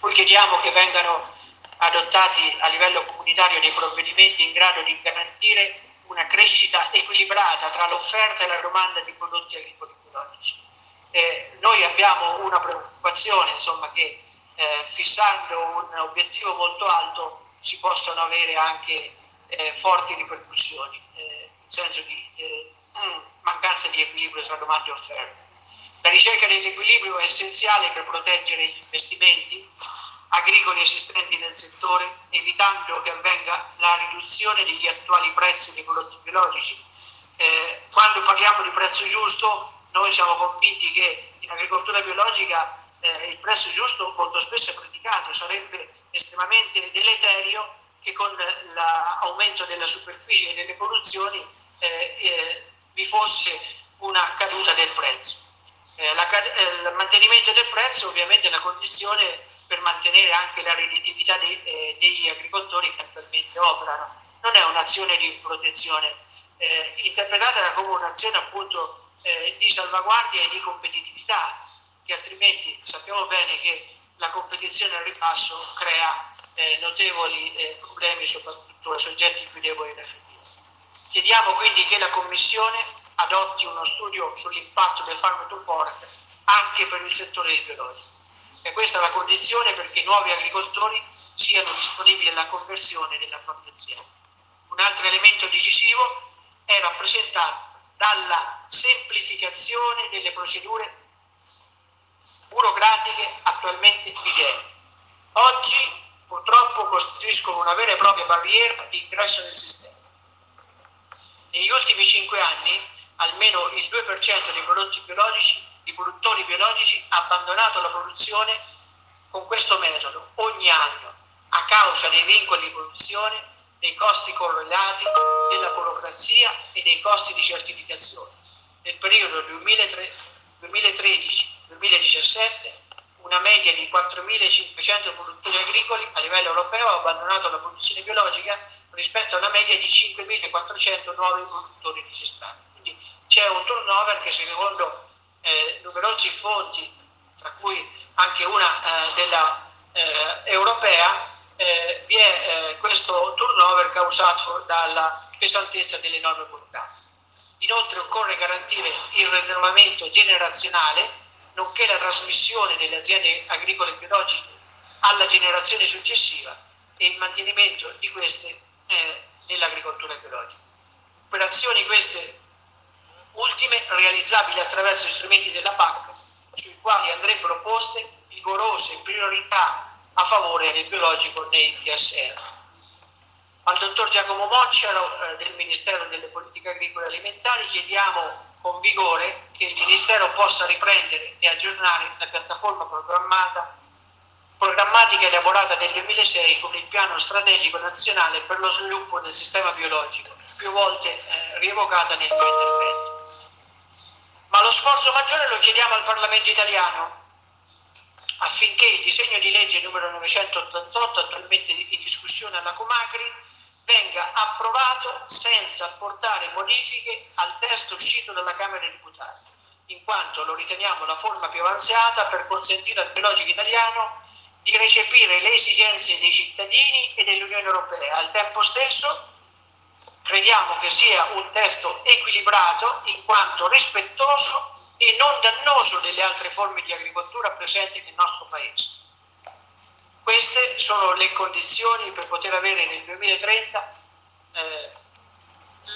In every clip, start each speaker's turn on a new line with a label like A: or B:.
A: Poi chiediamo che vengano adottati a livello comunitario dei provvedimenti in grado di garantire una crescita equilibrata tra l'offerta e la domanda di prodotti agricoli biologici. Eh, noi abbiamo una preoccupazione insomma, che eh, fissando un obiettivo molto alto si possano avere anche eh, forti ripercussioni, eh, in senso di eh, mancanza di equilibrio tra domanda e offerta. La ricerca dell'equilibrio è essenziale per proteggere gli investimenti agricoli esistenti nel settore, evitando che avvenga la riduzione degli attuali prezzi dei prodotti biologici. Eh, quando parliamo di prezzo giusto, noi siamo convinti che in agricoltura biologica eh, il prezzo giusto molto spesso è praticato, sarebbe estremamente deleterio che con l'aumento della superficie e delle produzioni eh, eh vi fosse una caduta del prezzo. Eh, la, eh, il mantenimento del prezzo ovviamente è la condizione per mantenere anche la redditività dei, eh, degli agricoltori che attualmente operano. Non è un'azione di protezione, eh, interpretata come un'azione appunto di salvaguardia e di competitività, che altrimenti sappiamo bene che la competizione al ribasso crea notevoli problemi soprattutto ai soggetti più deboli da finire. Chiediamo quindi che la Commissione adotti uno studio sull'impatto del farm to fork anche per il settore biologico e questa è la condizione perché i nuovi agricoltori siano disponibili alla conversione della propria azienda. Un altro elemento decisivo è rappresentato dalla semplificazione delle procedure burocratiche attualmente vigenti. Oggi purtroppo costituiscono una vera e propria barriera di ingresso nel sistema. Negli ultimi cinque anni almeno il 2% dei prodotti biologici i produttori biologici ha abbandonato la produzione con questo metodo ogni anno a causa dei vincoli di produzione, dei costi correlati, della burocrazia e dei costi di certificazione. Nel periodo 2013-2017 una media di 4.500 produttori agricoli a livello europeo ha abbandonato la produzione biologica rispetto a una media di 5.400 nuovi produttori registrati. Quindi c'è un turnover che secondo eh, numerosi fonti, tra cui anche una eh, della eh, europea, eh, vi è eh, questo turnover causato dalla pesantezza delle norme burocratiche. Inoltre occorre garantire il rinnovamento generazionale, nonché la trasmissione delle aziende agricole biologiche alla generazione successiva e il mantenimento di queste eh, nell'agricoltura biologica. Operazioni queste ultime realizzabili attraverso strumenti della PAC sui quali andrebbero poste vigorose priorità a favore del biologico nei PSR. Al dottor Giacomo Mocciaro eh, del Ministero delle Politiche Agricole e Alimentari chiediamo con vigore che il Ministero possa riprendere e aggiornare la piattaforma programmatica elaborata nel 2006 con il piano strategico nazionale per lo sviluppo del sistema biologico, più volte eh, rievocata nel mio intervento. Ma lo sforzo maggiore lo chiediamo al Parlamento italiano affinché il disegno di legge numero 988 attualmente in discussione alla Comacri venga approvato senza apportare modifiche al testo uscito dalla Camera dei Deputati, in quanto lo riteniamo la forma più avanzata per consentire al biologico italiano di recepire le esigenze dei cittadini e dell'Unione Europea. Al tempo stesso crediamo che sia un testo equilibrato in quanto rispettoso e non dannoso delle altre forme di agricoltura presenti nel nostro Paese. Queste sono le condizioni per poter avere nel 2030 eh,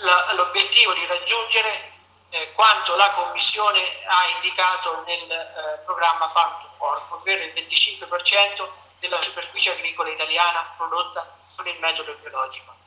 A: la, l'obiettivo di raggiungere eh, quanto la Commissione ha indicato nel eh, programma Farm to Fork, ovvero il 25% della superficie agricola italiana prodotta con il metodo biologico.